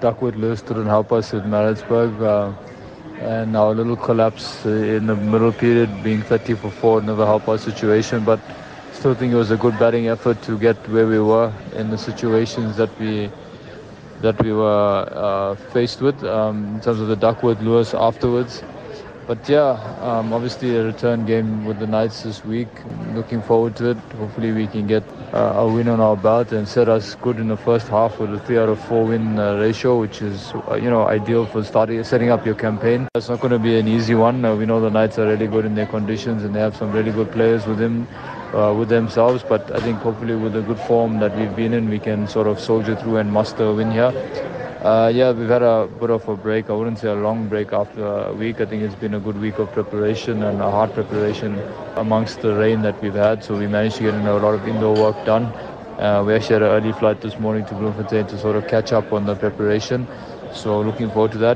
Duckworth Lewis didn't help us at Maritzburg. Uh, and our little collapse in the middle period, being 30 for 4, never helped our situation. But still think it was a good batting effort to get where we were in the situations that we that we were uh, faced with um, in terms of the Duckworth Lewis afterwards. But yeah, um, obviously a return game with the Knights this week. Looking forward to it. Hopefully we can get uh, a win on our belt and set us good in the first half with a three out of four win uh, ratio, which is uh, you know ideal for starting setting up your campaign. It's not going to be an easy one. Uh, we know the Knights are really good in their conditions and they have some really good players with them. Uh, with themselves, but I think hopefully with the good form that we've been in, we can sort of soldier through and muster a win here. Uh, yeah, we've had a bit of a break. I wouldn't say a long break after a week. I think it's been a good week of preparation and a hard preparation amongst the rain that we've had. So we managed to get a lot of indoor work done. Uh, we actually had an early flight this morning to Bloemfontein to sort of catch up on the preparation. So looking forward to that.